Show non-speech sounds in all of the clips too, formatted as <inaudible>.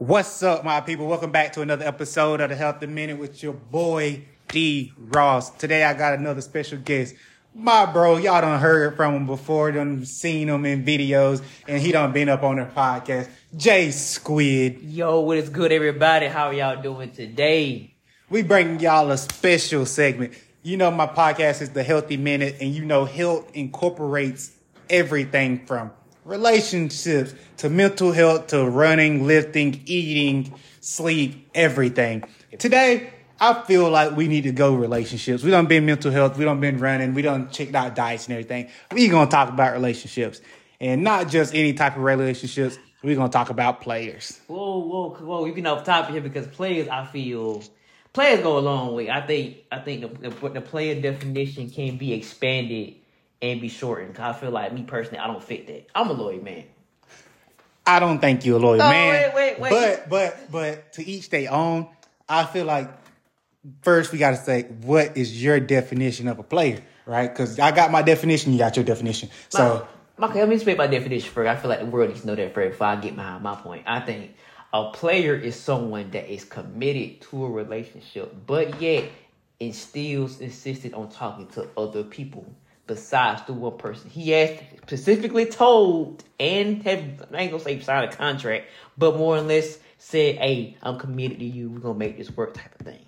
What's up, my people? Welcome back to another episode of the Healthy Minute with your boy D Ross. Today I got another special guest. My bro, y'all done heard from him before, done seen him in videos, and he done been up on the podcast. Jay Squid. Yo, what is good, everybody? How y'all doing today? We bring y'all a special segment. You know, my podcast is the Healthy Minute, and you know, health incorporates everything from relationships to mental health to running, lifting, eating, sleep, everything. Today, I feel like we need to go relationships. We don't been mental health. We don't been running. We don't checked out diets and everything. We gonna talk about relationships and not just any type of relationships. We're gonna talk about players. Whoa, whoa, whoa! We've been off topic here because players, I feel, players go a long way. I think, I think the the, the player definition can be expanded and be shortened. Cause I feel like me personally, I don't fit that. I'm a loyal man. I don't think you're a loyal Oh, man. wait, wait, wait. But but but to each their own. I feel like first we got to say what is your definition of a player, right? Because I got my definition, you got your definition. So my, my, let me explain my definition first. I feel like the world needs to know that first before I get my my point. I think a player is someone that is committed to a relationship, but yet instills insisted on talking to other people besides the one person. He has specifically told and have I ain't gonna say signed a contract, but more or less said, "Hey, I'm committed to you. We're gonna make this work." Type of thing.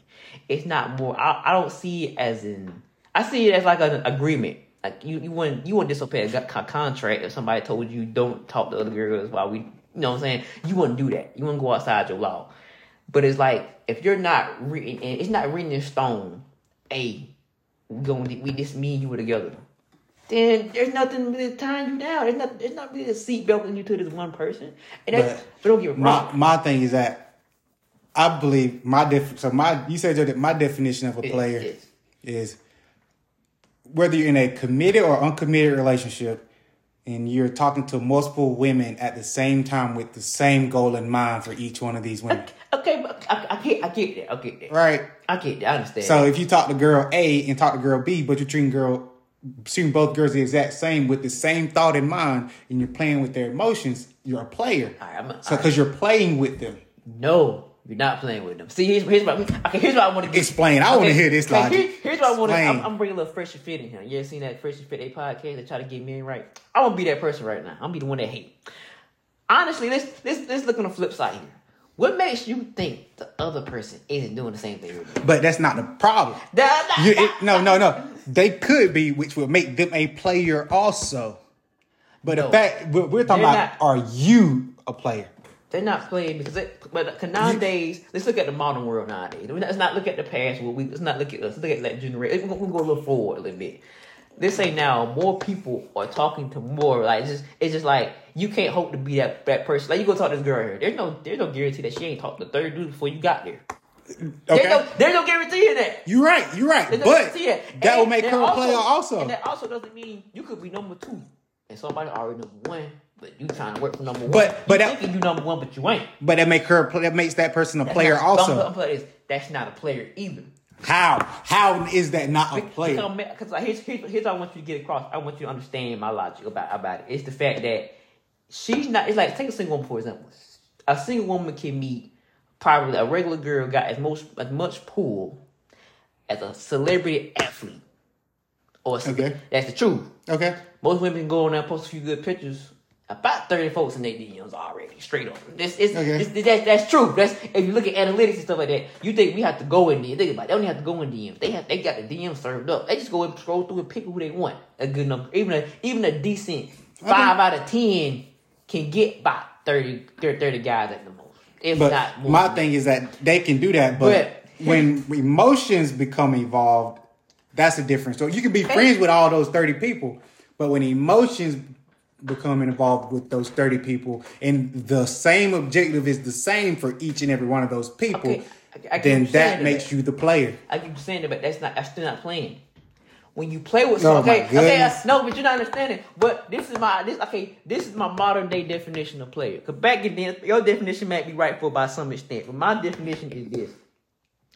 It's not more. I, I don't see it as in. I see it as like an agreement. Like you, you wouldn't you wouldn't disobey a co- co- contract if somebody told you don't talk to other girls while we, you know what I'm saying? You wouldn't do that. You wouldn't go outside your law. But it's like if you're not written, it's not written in stone. Hey, we going we just me and you were together. Then there's nothing really tying you down. There's not there's not really a seat belting you to this one person. And that's, But but, don't get me my wrong. my thing is that I believe my def. So my you said that my definition of a player Yes. is whether you're in a committed or uncommitted relationship, and you're talking to multiple women at the same time with the same goal in mind for each one of these women, Okay, but I, I get I get that. I get that. right? I get that. I understand. So if you talk to girl A and talk to girl B, but you're treating girl treating both girls the exact same with the same thought in mind, and you're playing with their emotions, you're a player. I'm a- so because you're playing with them. No, you're not playing with them. See, here's here's what mm, okay. Here's what I want to. Explain. I wanna hear this okay, logic. here- here's what I want to. I'm, Explain. I'm bringing a little fresh and fit in here. You ever seen that fresh and fit a podcast? They try to get men right. I want to be that person right now. I'm gonna be the one that hate. Honestly, let's let's let's look on the flip side here. What makes you think the other person isn't doing the same thing? But that's not the problem. That- that- You, it, no, no, no. They could be, which would make them a player also. But No. the fact we're, we're talking They're about, not. are you a player? They're not playing because they, but 'cause nowadays, let's look at the modern world nowadays. Let's not look at the past. Well, we, let's not look at let's look at that generation. Gonna go a little forward a little bit. Let's say now more people are talking to more. Like it's just it's just like you can't hope to be that that person. Like you go talk to this girl here. There's no there's no guarantee that she ain't talked to the third dude before you got there. Okay, There's no there's no guarantee in that. you're right. You're right. No But that. that will make her a player also. And that also doesn't mean you could be number two and somebody already number one, but you trying to work for number one. But- but you that- thinking you number one, but you ain't. But that make her that makes that person a That's player not- also. I'm that's not a player either. How? How is that not a player? Because here's, here's, here's what I want you to get across. I want you to understand my logic about about it. It's the fact that she's not. It's like take a single woman for example. A single woman can meet probably a regular girl got as most as much pull as a celebrity athlete. Or a- Okay. that's the truth. Okay. Most women go on there and post a few good pictures. About thirty folks in their DMs already, straight up. This is Okay. this, that, that's true. That's if you look at analytics and stuff like that. You think we have to go in there? Think about it. They don't have to go in DMs. They have they got the DMs served up. They just go and scroll through and pick who they want. A good number, even a even a decent five out of ten can get by 30, 30, 30 guys at the most. If But not more. my thing is that they can do that, but But- when emotions become involved, that's a difference. So you can be friends with all those 30 people, but when emotions become involved with those 30 people and the same objective is the same for each and every one of those people, Okay, I- I then that makes that. you the player. I keep saying that, but that's not. That's still not playing. When you play with Oh, someone, my okay, okay, no, but you're not understanding. But this is my this okay. This is my modern day definition of player. Cause back in then, your definition might be right for by some extent, but my definition is this: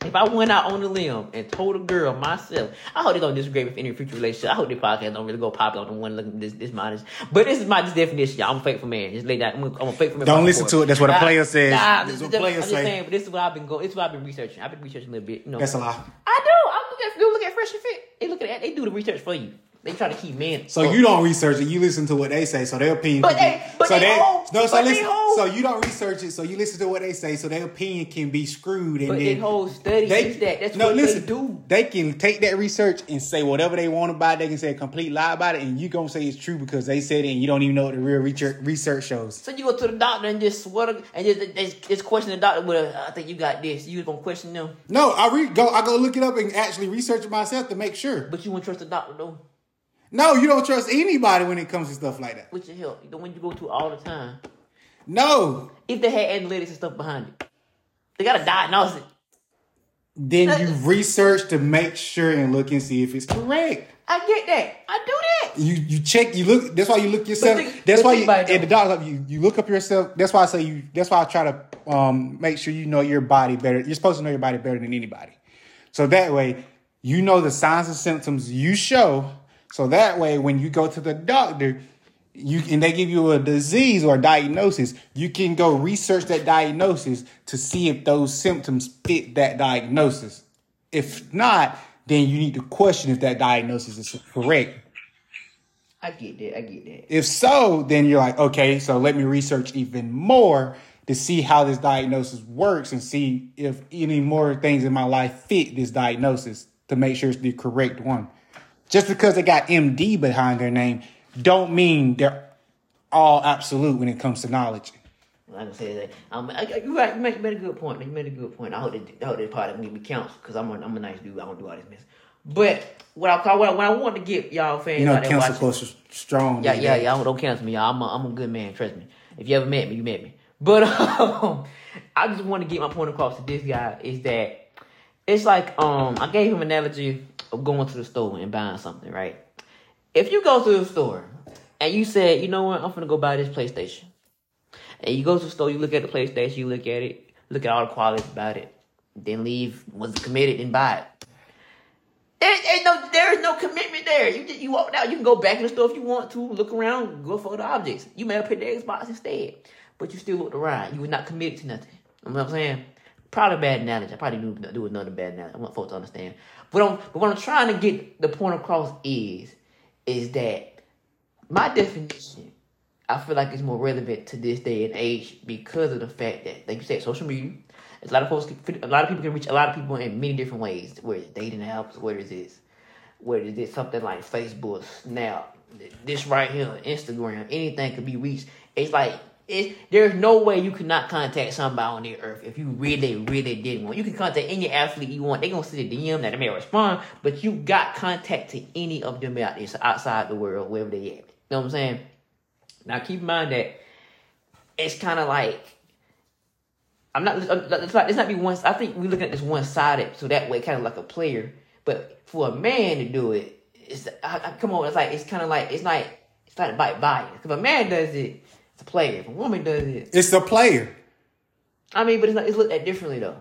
If I went out on the limb and told a girl myself, I hope they don't disagree with any future relationship. I hope this podcast don't really go popular on the one looking this this modest. But this is my definition, y'all. I'm a faithful man. Just lay that. I'm a, I'm a faithful man. Don't listen to it. That's what a player says. Nah, this, what this, players I'm just say. saying. But this is what I've been going. This is what I've been researching. I've been researching a little bit. You know, That's a lie. I do. I look at you look at Fresh and Fit. They look at they do the research for you. They try to keep men. So you don't research it. You listen to what they say. So their opinion. But can they- be, but so they hold- no. So but they listen. So you don't research it. So you listen to what they say. So their opinion can be screwed. And But then whole study they is that. That's no. what listen. they do. They can take that research and say whatever they want about it. They can say a complete lie about it, and you gonna say it's true because they said it, and you don't even know what the real research research shows. So you go to the doctor and just swear and just, just, just question the doctor. Well, I think you got this. You gonna question them, No, I re- go. I go look it up and actually research it myself to make sure. but you won't trust the doctor though. No, you don't trust anybody when it comes to stuff like that. With your help, the one you go to all the time. No, If they had analytics and stuff behind it, they got to diagnose it. then you research to make sure and look and see if it's correct. I get that. I do that. You you check you look. That's why you look yourself. think- that's why you at the doctor you you look up yourself. That's why I say you. That's why I try to um make sure you know your body better. You're supposed to know your body better than anybody. So that way you know the signs and symptoms you show. So that way when you go to the doctor. You and they give you a disease or a diagnosis, you can go research that diagnosis to see if those symptoms fit that diagnosis. If not, then you need to question if that diagnosis is correct. I get that. I get that. If so, then you're like, okay, so let me research even more to see how this diagnosis works and see if any more things in my life fit this diagnosis to make sure it's the correct one. Just because they got MD behind their name, don't mean they're all absolute when it comes to knowledge. Like I said, um, I, I- you, right, you, made, you made a good point. You made a good point. I hope that, I hope that part of me counts because I'm a, I'm a nice dude. I don't do all this mess. But what I what I, what I want to get y'all fans You know, cancel culture strong. Yeah, yeah, yeah. Don't cancel me, y'all. I'm a, I'm a good man. Trust me. If you ever met me, you met me. But <laughs> um, I just want to get my point across to this guy is that it's like um, I gave him an analogy of going to the store and buying something, right? If you go to the store and you said, you know what, I'm gonna go buy this PlayStation, and you go to the store, you look at the PlayStation, you look at it, look at all the qualities about it, then leave, was committed and buy it. There ain't no, there is no commitment there. You just, you walk out, you can go back in the store if you want to, look around, go for the objects. You may have picked the Xbox instead, but you still looked around. You were not committed to nothing. You know what I'm saying? Probably bad analogy. I probably do, do another bad analogy. I want folks to understand. But, I'm, but what I'm trying to get the point across is, is that my definition, I feel like it's more relevant to this day and age because of the fact that, like you said, social media. A lot of folks, can, a lot of people can reach a lot of people in many different ways. Whether it's dating apps, whether it's whether it's something like Facebook, Snap, this right here, Instagram, anything could be reached. It's like it, there's no way you cannot contact somebody on the earth if you really, really did want. You can contact any athlete you want. They're gonna send a DM that they may respond, but you got contact to any of them out there, outside the world, wherever they at. You know what I'm saying? Now keep in mind that it's kind of like I'm not. It's not. It's not be one. I think we're looking at this one sided, so that way, kind of like a player. But for a man to do it, it's I, I, come on. It's like it's kind of like it's like it's not by bias. If a man does it, it's a player. If a woman does it, It's a player. I mean, but it's not. It's looked at differently though.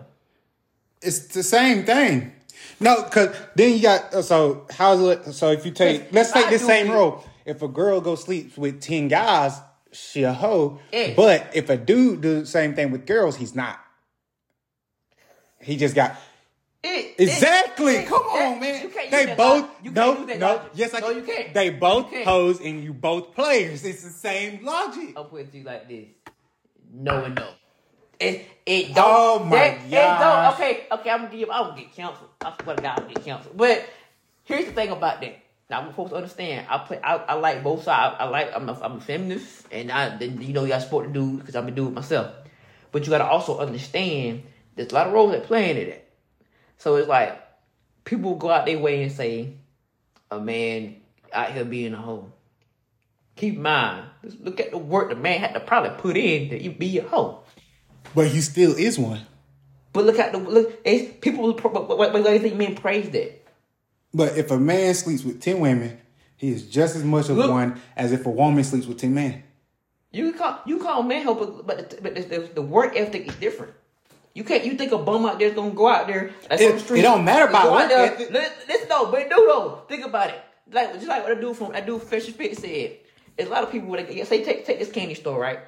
It's the same thing. No, because then you got uh, so how's it? So if you take, let's take the same it- role. If a girl go sleeps with ten guys, she a hoe. But if a dude do the same thing with girls, he's not. He just got It, exactly. it- Come it- on, man. You can't they both logic. You no can't use that no. Yes, I no, can. you can't. They both You can't. hoes and you both players. It's the same logic. I'll put it to you like this: no and no. It it don't. Oh my that, It don't. Okay, okay. I'm gonna give. I'm gonna get canceled. I swear to God, I'm gonna get canceled. But here's the thing about that. Now, I'm supposed to understand. I play. I, I like both sides. I, I like. I'm a, I'm a feminist, and I then you know you got support the dude because I'm a dude myself. But you got to also understand there's a lot of roles that play into that. So it's like people go out their way and say a man out here being a hoe. Keep in mind, look at the work the man had to probably put in to be a hoe. But he still is one. But look at the look. It's, people, what do you think men praise that? But if a man sleeps with ten women, he is just as much of Look- one as if a woman sleeps with ten men. You can call you call man help, but the, but the, the, the work ethic is different. You can't. You think a bum out there's gonna go out there? Like, It- on the street, it don't matter about what- there. it- Let, let's know, but do though. Think about it. Like just like what I do from I do Fresh and Fit said. There's a lot of people where they say take take this candy store right.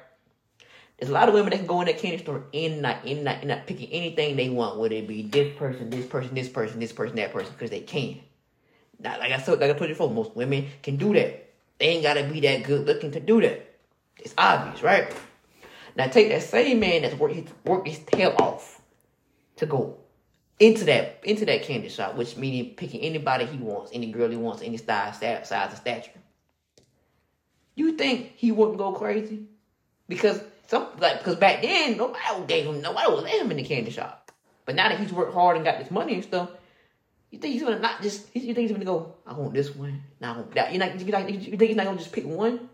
There's a lot of women that can go in that candy store and not in not, and not picking anything they want, whether it be this person, this person, this person, this person, that person, because they can. Now, like I said, like I told you before, most women can do that. They ain't gotta be that good looking to do that. It's obvious, right? Now take that same man that's work his work his tail off to go into that into that candy shop, which meaning picking anybody he wants, any girl he wants, any size, size, and stature. You think he wouldn't go crazy? Because some like because back then nobody gave him nobody would let him in the candy shop. But now that he's worked hard and got this money and stuff, you think he's gonna not just you think he's gonna go, I want this one, now I want that. You not you think he's not gonna just pick one?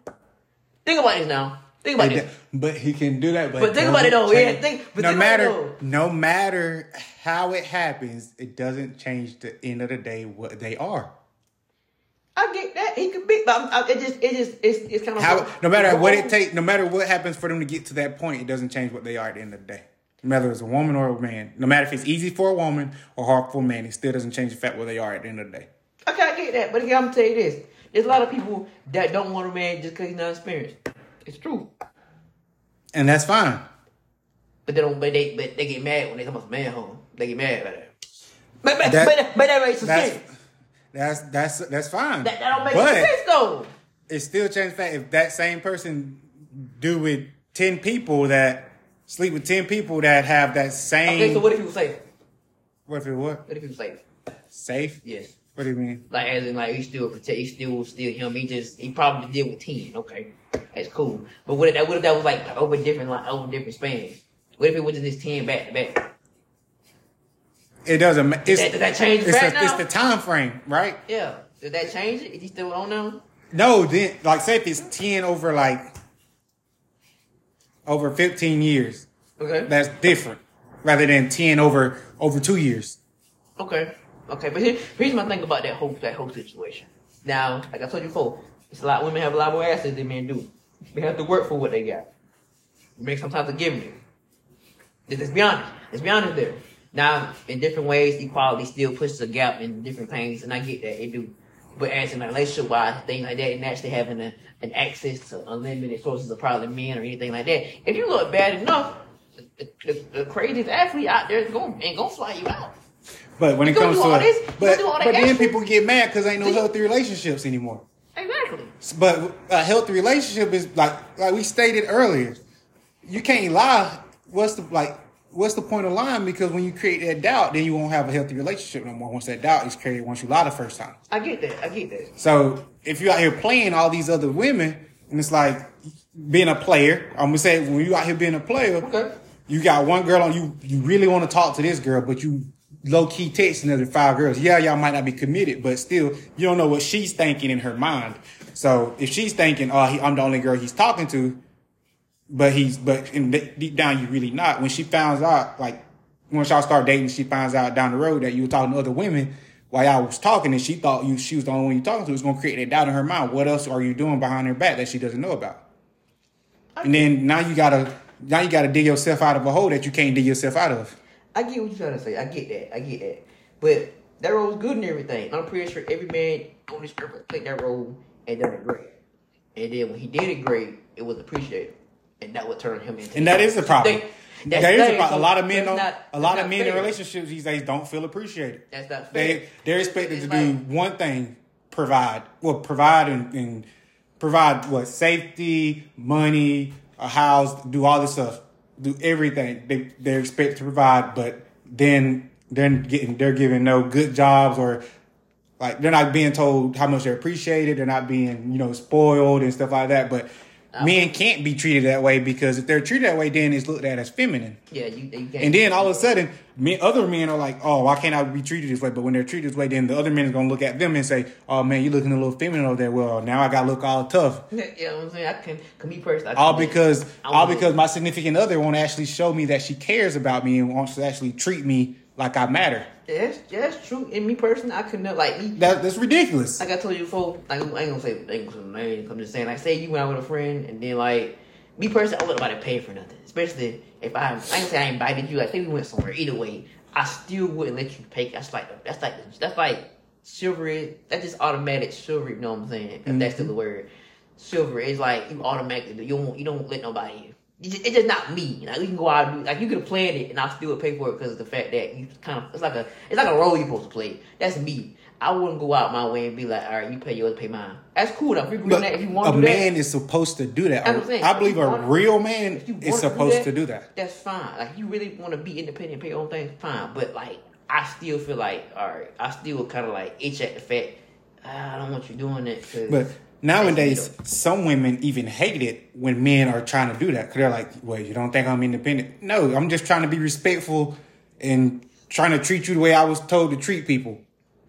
Think about this now. Think about this. But he can do that. But, But think about it though, yeah, think- but no think it matter no matter how it happens, it doesn't change the end of the day what they are. I get that he could be, but I'm, I, it just it just it's it's kind of How no matter what it takes, no matter what happens for them to get to that point, it doesn't change what they are at the end of the day. Whether it's a woman or a man, no matter if it's easy for a woman or hard for a man, it still doesn't change the fact where they are at the end of the day. Okay, I get that, but again, I'm gonna tell you this: there's a lot of people that don't want a man just because he's not experienced. It's true, And that's fine. but they don't. But they but they get mad when they come up man home. They get mad about that. But but That- but, but that makes some That's sense. that's that's that's fine. That, that don't make but sense though. it still changes fact if that same person do with ten people that sleep with ten people that have that same. Okay, so what if he was safe? what if it what What if he was safe? safe? Yes. What do you mean? Like as in like he still protect, he still still him. He just he probably deal with ten. Okay, that's cool. But what if that what if that was like over different like over different spans? What if it was just ten back to back? It doesn't. It's, that- does that change the it's, the, it's the time frame, right? Yeah. Did that change it? Is he still on now? No, then like say if it's ten over like over fifteen years, Okay. that's different rather than ten over over two years. Okay. Okay. But here, here's my thing about that whole that whole situation. Now, like I told you before, it's a lot women have a lot more assets than men do. They have to work for what they got. Men sometimes are given. Let's be honest. Let's be honest there. Now, in different ways, equality still pushes a gap in different things, and I get that it do. But as in relationship wise, things like that, and actually having a, an access to unlimited sources of probably men or anything like that, if you look bad enough, the, the, the craziest athlete out there is going ain't gonna fly you out. But when You it comes to all this? But, all but then people get mad because ain't no healthy relationships anymore. Exactly. But a healthy relationship is like like we stated earlier. You can't lie. What's the like? What's the point of lying? Because when you create that doubt, then you won't have a healthy relationship no more. Once that doubt is created, once you lie the first time. I get that. I get that. So if you're out here playing all these other women, and it's like being a player. I'm gonna say when you out here being a player, Okay. you got one girl on you. You really want to talk to this girl, but you low key texting other five girls. Yeah, y'all might not be committed, but still, you don't know what she's thinking in her mind. So if she's thinking, "Oh, he, I'm the only girl he's talking to," but he's but in the, deep down you really not. When she finds out, like once y'all start dating, she finds out down the road that you were talking to other women while y'all was talking, and she thought you she was the only one you talking to. It's gonna create that doubt in her mind. What else are you doing behind her back that she doesn't know about? And then now you gotta now you gotta dig yourself out of a hole that you can't dig yourself out of. I get what you're trying to say. I get that. I get that. But that role was good and everything. I'm pretty sure every man on this earth played that role and done it great. And then when he did it great, it was appreciated, and that would turn him into. And that is the problem. They- that's That is a problem. A lot of men don't. not- a lot of men in relationships these days don't feel appreciated. That's not fair. They they're expected It's to do one thing: provide. Well, provide and, and provide what safety, money, a house, do all this stuff, do everything. They they're expected to provide, but then they're getting they're giving no good jobs or like they're not being told how much they're appreciated. They're not being you know spoiled and stuff like that. But men can't be treated that way because if they're treated that way, then it's looked at as feminine. Yeah, you, you can't. And then all of a sudden, men, other men are like, "Oh, why can't I be treated this way?" But when they're treated this way, then the other men is gonna look at them and say, "Oh man, you're looking a little feminine over there." Well, now I gotta look all tough, Yeah, <laughs> you know what I'm saying? I can, can me personally. I all because all because my significant other won't actually show me that she cares about me and wants to actually treat me like I matter. That's, that's true. And me personally, I could never like. me- That that's ridiculous. like I told you before, like, I ain't gonna say, I ain't gonna names. I'm just saying, like, say you went out with a friend, and then like me personally, I wouldn't want to pay for nothing. Especially if I, I ain't say I invited you. Like say we went somewhere. Either way, I still wouldn't let you pay. That's like that's like that's like chivalry. That's just automatic chivalry. You know what I'm saying? If that's still mm-hmm. the word. silver is like you automatically you don't you don't let nobody. It's just, it's just not me. Like we can go out and do like you could have planned it and I still would pay for it because of the fact that you kind of it's like a it's like a role you're supposed to play. That's me. I wouldn't go out my way and be like, all right, you pay yours, pay mine. That's cool though. If you, that, if you want a man that, is supposed to do that. Saying. I believe a real man is wanna do supposed that, to do that. That's fine. Like you really want to be independent, pay your own things, fine. But like, I still feel like, all right, I still kind of like itch at the fact "Ah, I don't want you doing it. But nowadays, some women even hate it when men are trying to do that because they're like, "Well, you don't think I'm independent?" No, I'm just trying to be respectful and trying to treat you the way I was told to treat people.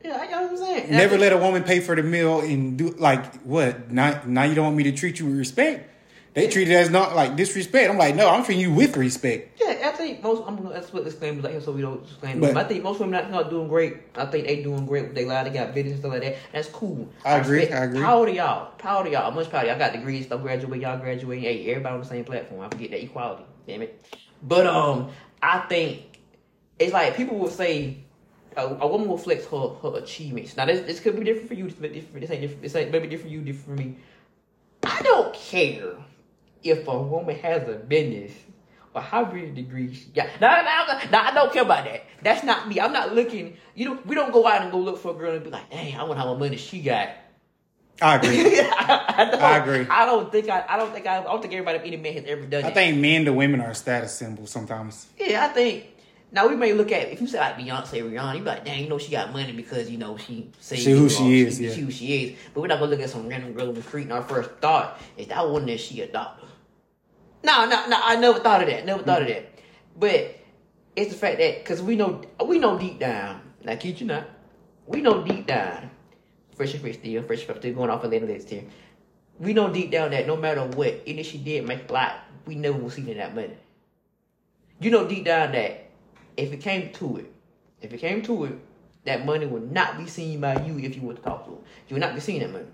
yeah, I know what I'm saying. Never let a woman pay for the meal and do like what? Now, now you don't want me to treat you with respect. They treat it as not like disrespect. I'm like, no, I'm treating you with respect. Yeah, I think most. I'm gonna what disclaimers like so we don't disclaim. But- them. I think most women are not doing great. I think they doing great with their life. They got business and stuff like that. That's cool. I agree, respect- I agree. Power to y'all. Proud of y'all. Much proud to Y'all I got degrees. Stuff graduate. Y'all graduating. Hey, everybody on the same platform. I forget that equality. Damn it. But um, I think it's like people will say. A, a woman will flex her, her achievements. Now this, this could be different for you. This, different, this ain't different. This ain't maybe different for you. Different for me. I don't care if a woman has a business or how many degrees she got. No, no, no, no, I don't care about that. That's not me. I'm not looking. You know, we don't go out and go look for a girl and be like, "Dang, I want how much money she got." I agree. <laughs> I, I I agree. I don't think I. I don't think I. I don't think everybody, any man, has ever done I it. think men to women are a status symbol sometimes. Yeah, I think. Now we may look at if you say like Beyonce, Rihanna, you be like, dang, you know she got money because you know she say She who she is, yeah. she who she is. But we're not gonna look at some random girl in the street and our first thought is that one that she a doctor. No, no, no, I never thought of that. Never thought of mm. that. But it's the fact that because we know we know deep down, now kid you not, we know deep down, fresh and fit still, fresh and still going off a little list here. We know deep down that no matter what, even if she did make a lot, we never will see that money. You know deep down that if it came to it, if it came to it, that money would not be seen by you if you were to talk to her. You would not be seeing that money.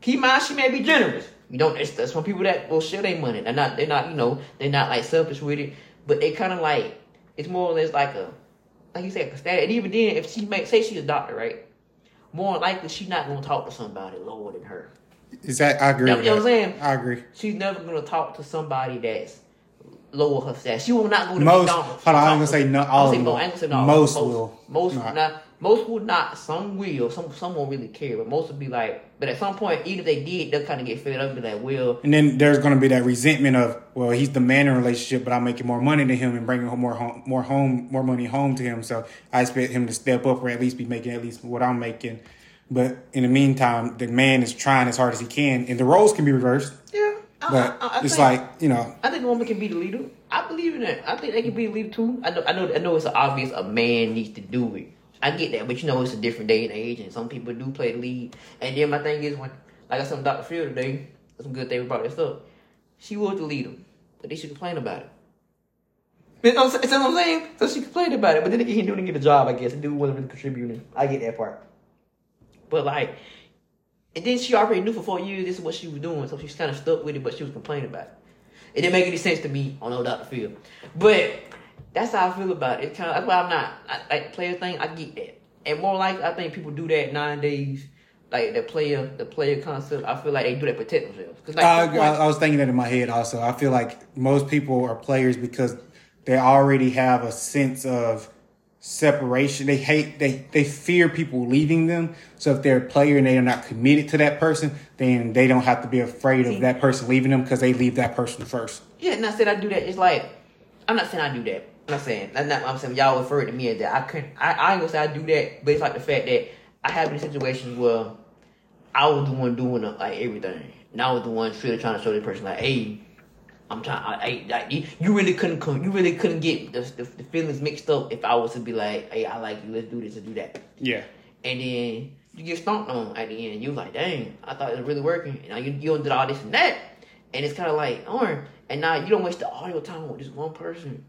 Keep in mind, she may be generous. You don't. There's, there's some people that will share their money. They're not. They're not. You know. They're not like selfish with it. But they kind of like. It's more or less like a, like you said, status. And even then, if she make say she's a doctor, right? More likely, she's not gonna talk to somebody lower than her. Is that I agree? You know with what I'm saying? I agree. She's never gonna talk to somebody that's lower her status. She will not go to Most- McDonald's. hold on, I ain't Talk gonna to- say not I'm all saying of no, them. I ain't gonna say no, Most most will Most not. not. Most will not. Some will. Some some won't really care. But most will be like. But at some point, even if they did, they'll kind of get fed up and be like, well, And then there's going to be that resentment of, well, he's the man in a relationship, but I'm making more money than him and bringing home more home, more home, more money home to him. So I expect him to step up or at least be making at least what I'm making. But in the meantime, the man is trying as hard as he can, and the roles can be reversed. yeah. I, But I, I it's think- like you know, I think a woman can be the leader. I believe in that. I think they can be the leader too. I know. I know. I know. It's obvious a man needs to do it. I get that, but you know, it's a different day and age, and some people do play the lead. And then my thing is when, like I said, with Dr. Phil today, some good things about this stuff. She was the leader, but they should complain about it. You know what I'm saying? See what I'm saying? So she complained about it, but then again, he didn't get a job, I guess, and dude wasn't really contributing. I get that part. But like, and then she already knew for four years this is what she was doing, so she's kind of stuck with it, but she was complaining about it. It didn't make any sense to me on no Dr. Phil. But that's how I feel about it. It's kind of that's why I'm not I, like player thing. I get that, and more like I think people do that nowadays. Like the player, the player concept. I feel like they do that to protect themselves. like, I, I, I was thinking that in my head also. I feel like most people are players because they already have a sense of separation. They hate they they fear people leaving them. So if they're a player and they are not committed to that person, then they don't have to be afraid of that person leaving them because they leave that person first. Yeah, and I said I do that. It's like I'm not saying I do that. I'm not saying that's not what I'm saying. Y'all refer to me as that. I couldn't. I, I ain't gonna say I do that, but it's like the fact that I have been in situations where I was the one doing uh, like everything, and I was the one really trying to show this person like, hey, I'm trying. I, I, like, you, really couldn't come. You really couldn't get the, the the feelings mixed up if I was to be like, hey, I like you. Let's do this and do that. Yeah. And then you get stomped on at the end. You like, dang, I thought it was really working. And now you, you did all this and that. And it's kind of like, oh, and now you don't waste the all your time with this one person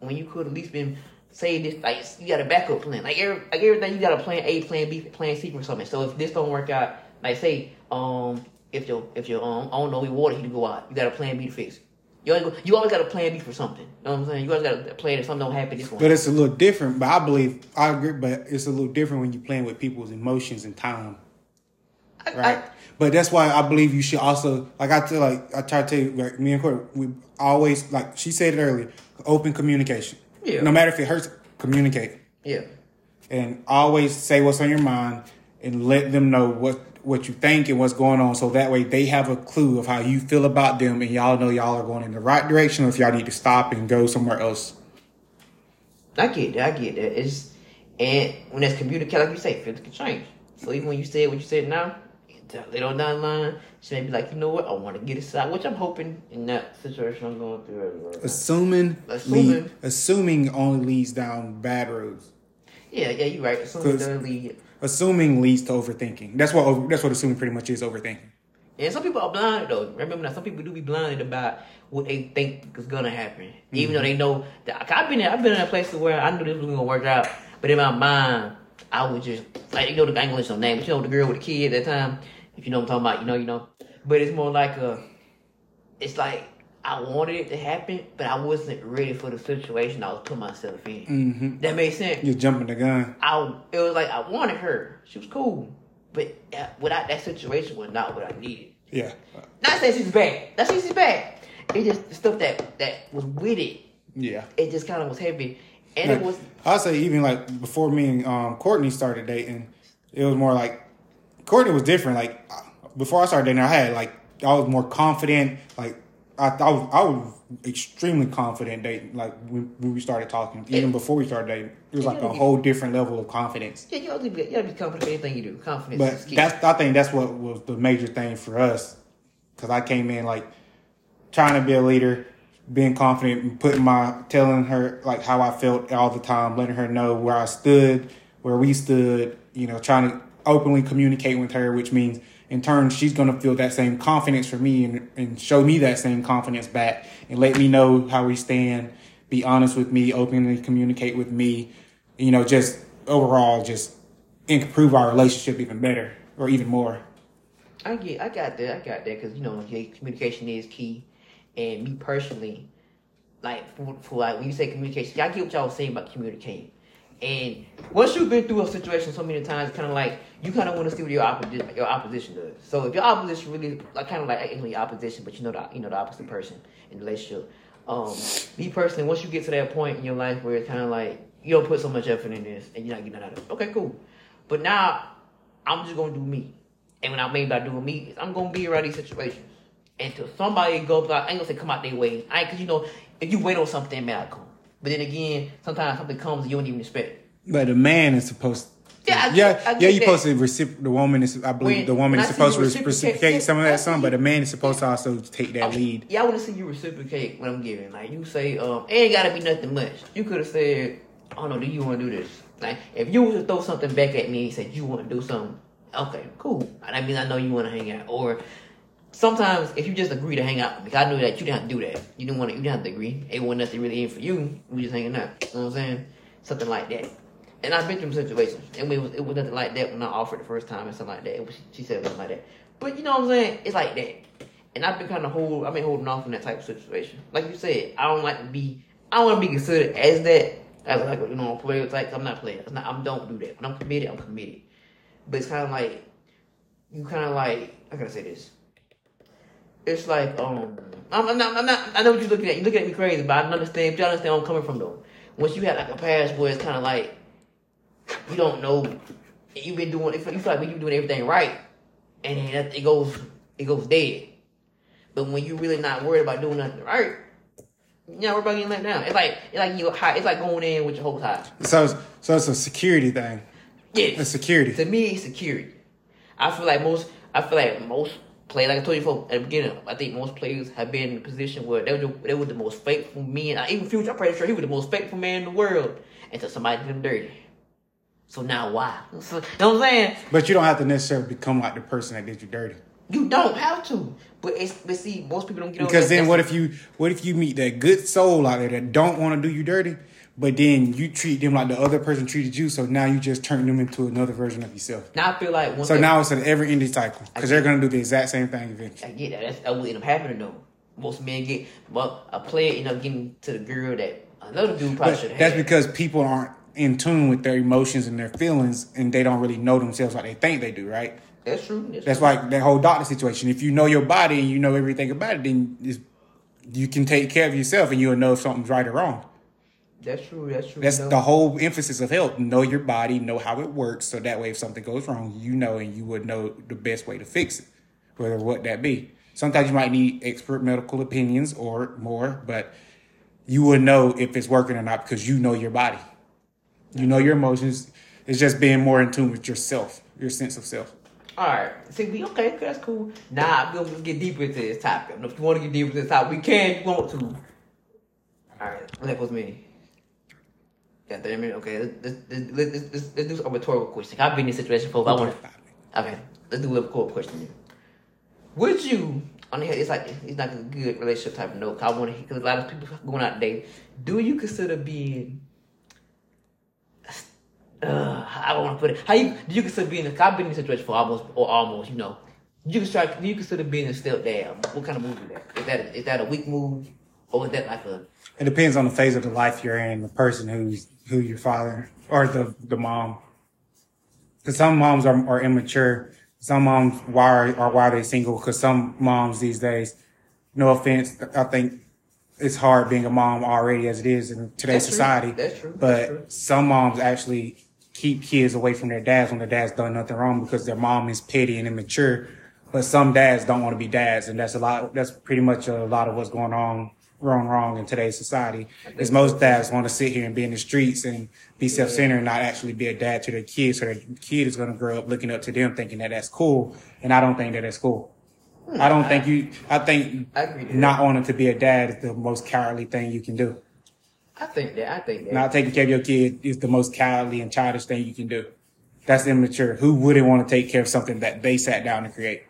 when you could at least been say this, like, you got a backup plan. Like, every, like everything, you got a plan A, plan B, plan C for something. So if this don't work out, like, say, um, if your, if your, um, I don't know, your water heater go out, you got a plan B to fix. it. You always, you always got a plan B for something. You know what I'm saying? You always got a plan if something don't happen. This one. But it's a little different. But I believe I agree. But it's a little different when you're playing with people's emotions and time, I, right? I, but that's why I believe you should also like I tell like I try to tell you like me and Court we always like she said it earlier open communication. Yeah. No matter if it hurts, communicate yeah. and always say what's on your mind and let them know what what you think and what's going on so that way they have a clue of how you feel about them and y'all know y'all are going in the right direction or if y'all need to stop and go somewhere else. I get that. I get that. It's and when it's communicated, like you say, feelings can change. So even when you say what you said now, later on down the line, she may be like, you know what, I want to get aside, which I'm hoping in that situation I'm going through everywhere. Assuming Assuming. lead- assuming only leads down bad roads. Yeah, yeah, you're right. As soon as Cause- it doesn't lead, Assuming leads to overthinking. That's what over, that's what assuming pretty much is overthinking. And some people are blinded though. Remember that some people do be blinded about what they think is gonna happen, even though mm-hmm. they know that. I've been in, I've been in a place where I knew this was gonna work out, but in my mind, I was just like you know the I ain't gonna list no name, but you know the girl with the kid at that time. If you know what I'm talking about, you know, you know. But it's more like a, it's like I wanted it to happen, but I wasn't ready for the situation I was putting myself in. Mm-hmm. That makes sense. You're jumping the gun. I it was like I wanted her. She was cool, but uh, without that situation was not what I needed. Yeah. Not saying she's bad. Not saying she's bad. It just the stuff that that was with it. Yeah. It just kind of was heavy, and Like, it was I'll say even like before me and um, Courtney started dating, it was more like Courtney was different. Like before I started dating, I had like I was more confident. Like I, I was I was extremely confident dating. Like when, when we started talking, even before we started dating, it was like a whole different level of confidence. yeah. You gotta be, you gotta be confident in anything you do. Confidence is But that's I think that's what was the major thing for us because I came in like trying to be a leader, being confident, and putting my telling her like how I felt all the time, letting her know where I stood, where we stood. You know, trying to openly communicate with her, which means in turn she's gonna feel that same confidence for me and, and show me that same confidence back and let me know how we stand. Be honest with me, openly communicate with me. You know, just overall, just improve our relationship even better or even more. I get, I got that, I got that, because you know, communication is key, and me personally, like for, for like when you say communication, I get what y'all saying about communicating, and once you've been through a situation so many times, kind of like you kind of want to see what your opposition, your opposition does. So if your opposition really, like kind of like your opposition, but you know the you know the opposite person in the relationship. Um, me personally, once you get to that point in your life where it's kind of like you don't put so much effort in this and you're not getting out of it, okay, cool. But now I'm just gonna do me. And when I mean by doing me, I'm gonna be around these situations. Until somebody goes out, I ain't gonna say come out their way. I ain't cause you know, if you wait on something, may not come. But then again, sometimes something comes and you don't even expect it. But a man is supposed. Yeah, I yeah, get- I yeah. You're that. supposed to reciprocate. The woman is, I believe, When- the woman is supposed to reciprocate, reciprocate- some of that, some, but a man is supposed to also take that lead. Yeah, I want to see you reciprocate what I'm giving. Like you say, um, it ain't gotta be nothing much. You could have said, I don't know, do you want to do this? Like if you was to throw something back at me and said you want to do something, okay, cool. That means I know you want to hang out. Or sometimes if you just agree to hang out because I knew that you didn't have to do that. You didn't want to. You didn't have to agree. It wasn't nothing really in for you. We just hanging out. You know what I'm saying? Something like that. And I've been through situations, and it was it was nothing like that when I offered the first time and something like that. Was, she said something like that. But you know what I'm saying? It's like that. And I've been kind of hold. I've been holding off in that type of situation. Like you said, I don't like to be. I want to be considered as that. As like you know, player type. I'm not. I'm not. I don't do that. When I'm committed, I'm committed. But it's kind of like you kind of like. I gotta say this? It's like um. I'm, I'm not. I'm not. I know what you're looking at. You're looking at me crazy, but I understand. But you understand where I'm coming from though. Once you have like a past where it's kind of like you don't know. You've been doing. You feel like you've been doing everything right, and then it goes. It goes dead. But when you're really not worried about doing nothing right, you're not worried about getting let down. It's like it's like you high. It's like going in with your whole high. So, it's, so it's a security thing. Yes. It's security. To me, it's security. I feel like most. I feel like most players, like I told you before at the beginning, I think most players have been in a position where they were the, they were the most faithful men. Even Future, I'm pretty sure he was the most faithful man in the world until somebody did him dirty. So now why? So, you know what I'm saying? But you don't have to necessarily become like the person that did you dirty. You don't have to. But it's but see, most people don't get Because then, what if you what if you meet that good soul out there that don't want to do you dirty, but then you treat them like the other person treated you, so now you just turn them into another version of yourself. Now I feel like once So they- now it's an ever ending cycle because they're gonna do the exact same thing eventually. I get that. That's, that would end up happening though. most men get. Well, a player end up getting to the girl that another dude probably should that's because people aren't in tune with their emotions and their feelings, and they don't really know themselves like they think they do, right? that's true. That's, That's true. like that whole doctor situation. If you know your body and you know everything about it, then it's, you can take care of yourself and you'll know if something's right or wrong. That's true. That's true. That's you know? the whole emphasis of health. Know your body, know how it works, so that way if something goes wrong, you know and you would know the best way to fix it, whether what that be. Sometimes you might need expert medical opinions or more, but you would know if it's working or not because you know your body. You know your emotions. It's just being more in tune with yourself, your sense of self. All right. See, we okay. That's cool. Now we're gonna get deeper into this topic. If you want to get deeper into this topic, we can. If you want to. All right. That was me. Got thirty minutes. Okay. Let's, let's, let's, let's, let's do a rhetorical question. I've been in this situation before. But I want. Okay. Let's do a rhetorical question. Here. Would you? On the head, it's like it's not a good relationship type of note. I want to because a lot of people going out today. Do you consider being uh, I don't want to put it. How you do you consider being? i I've been in a situation for almost or almost. You know, you can start. Do you consider being a stepdad? What kind of move is that? Is that is that a weak move, or is that like a? It depends on the phase of the life you're in, the person who's who your father or the the mom. Because some moms are, are immature. Some moms why are, are why they single? Because some moms these days, no offense, I think it's hard being a mom already as it is in today's That's true. society. That's true. But That's true. some moms actually keep kids away from their dads when their dad's done nothing wrong because their mom is petty and immature. But some dads don't want to be dads, and that's a lot. That's pretty much a lot of what's going on wrong wrong in today's society. Is most dads want to sit here and be in the streets and be self centered and not actually be a dad to their kids. So their kid is going to grow up looking up to them, thinking that that's cool, and I don't think that that's cool. Hmm. I don't think you. I think I not wanting to be a dad is the most cowardly thing you can do. I think that. I think that. Not taking care of your kid is the most cowardly and childish thing you can do. That's immature. Who wouldn't want to take care of something that they sat down to create?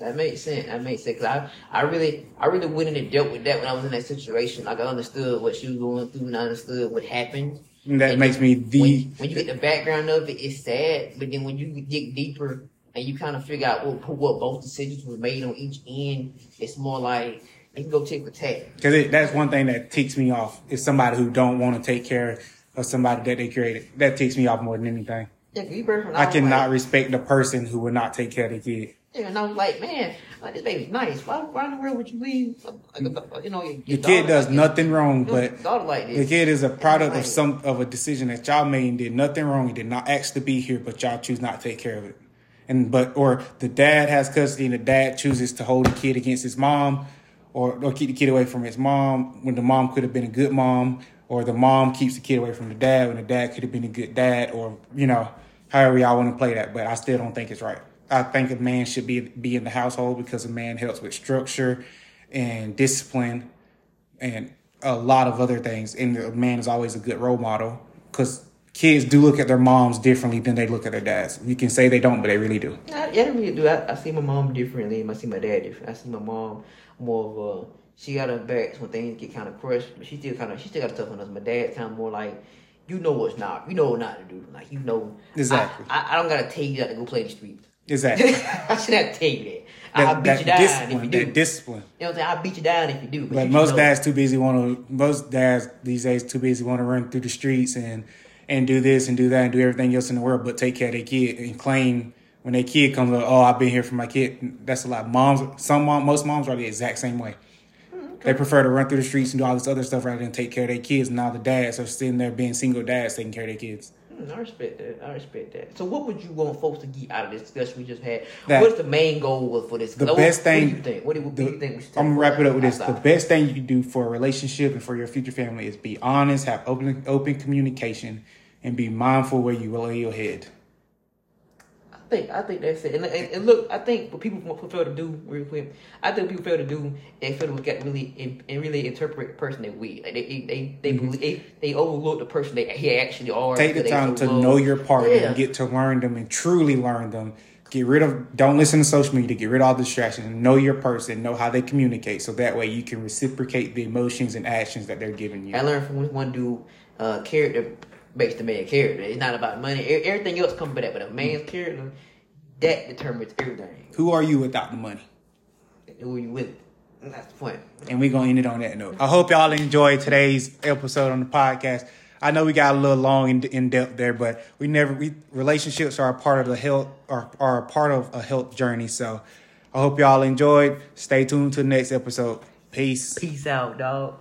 That makes sense. That makes sense. 'Cause I, I really, I really went in and dealt with that when I was in that situation. Like I understood what she was going through, and I understood what happened. And that And makes me the when, when you get the background of it, it's sad. But then when you dig deeper and you kind of figure out what, what both decisions were made on each end, it's more like you can go tick for tack. because that's one thing that ticks me off is somebody who don't want to take care of somebody that they created. That ticks me off more than anything. Yeah, I cannot respect the person who would not take care of the kid. Yeah, and I was like, man, like, this baby's nice. Why, why in the world would you leave? You know, your, your kid does like nothing wrong, this? Your but like the kid is a product of some of a decision that y'all made and did nothing wrong. He did not ask to be here, but y'all choose not to take care of it. And but or the dad has custody and the dad chooses to hold the kid against his mom, or or keep the kid away from his mom when the mom could have been a good mom, or the mom keeps the kid away from the dad when the dad could have been a good dad, or you know however y'all want to play that. But I still don't think it's right. I think a man should be be in the household because a man helps with structure and discipline and a lot of other things. And a man is always a good role model because kids do look at their moms differently than they look at their dads. You can say they don't, but they really do. I, yeah, I really do. I, I see my mom differently. I see my dad different. I see my mom more of a. She got her backs when things get kind of crushed, but she still kind of she still got a tough on us. My dad's kind of more like, you know what's not, you know what not to do. Like you know, Exactly. I, I, I don't gotta tell you that to go play in the streets. Exactly. <laughs> I should have to tell you that. I'll That, beat you that down if discipline. you do. That discipline. you know what I'm saying? I'll beat you down if you do. But, But you most know, dads too busy want to. Most dads these days too busy want to run through the streets and and do this and do that and do everything else in the world, but take care of their kid and claim when their kid comes up, oh, I've been here for my kid. That's a lot. Moms, some mom, most moms are the exact same way. Hmm, they prefer to run through the streets and do all this other stuff rather than take care of their kids. And Now the dads are sitting there being single dads taking care of their kids. Hmm, I respect that. I respect that. So, what would you want folks to get out of this discussion we just had? That- What's the main goal for this? The What- best What thing. do you think? What do, what do you think? We should I'm gonna wrap it up with this. The best thing you can do for a relationship and for your future family is be honest, have open open communication, and be mindful where you lay your head. I think I think that's it. And, and, and look, I think what people fail to do real quick, I think people fail to do they fail to get really and, and really interpret the person that we Like they they they believe, they they overlook the person they, they actually are. Mm-hmm. Take the time so to know your partner Yeah. and get to learn them and truly learn them. Get rid of don't listen to social media. Get rid of all distractions. Know your person. Know how they communicate. So that way you can reciprocate the emotions and actions that they're giving you. I learned from one dude, uh, character makes the man character. It's not about money. Everything else comes with that, but a man's hmm. character that determines everything. Who are you without the money? Who are you with? That's the point. And we're gonna end it on that note. I hope y'all enjoyed today's episode on the podcast. I know we got a little long in, in depth there, but we never we relationships are a part of the health are, are a part of a health journey. So I hope y'all enjoyed. Stay tuned to the next episode. Peace. Peace out, dog.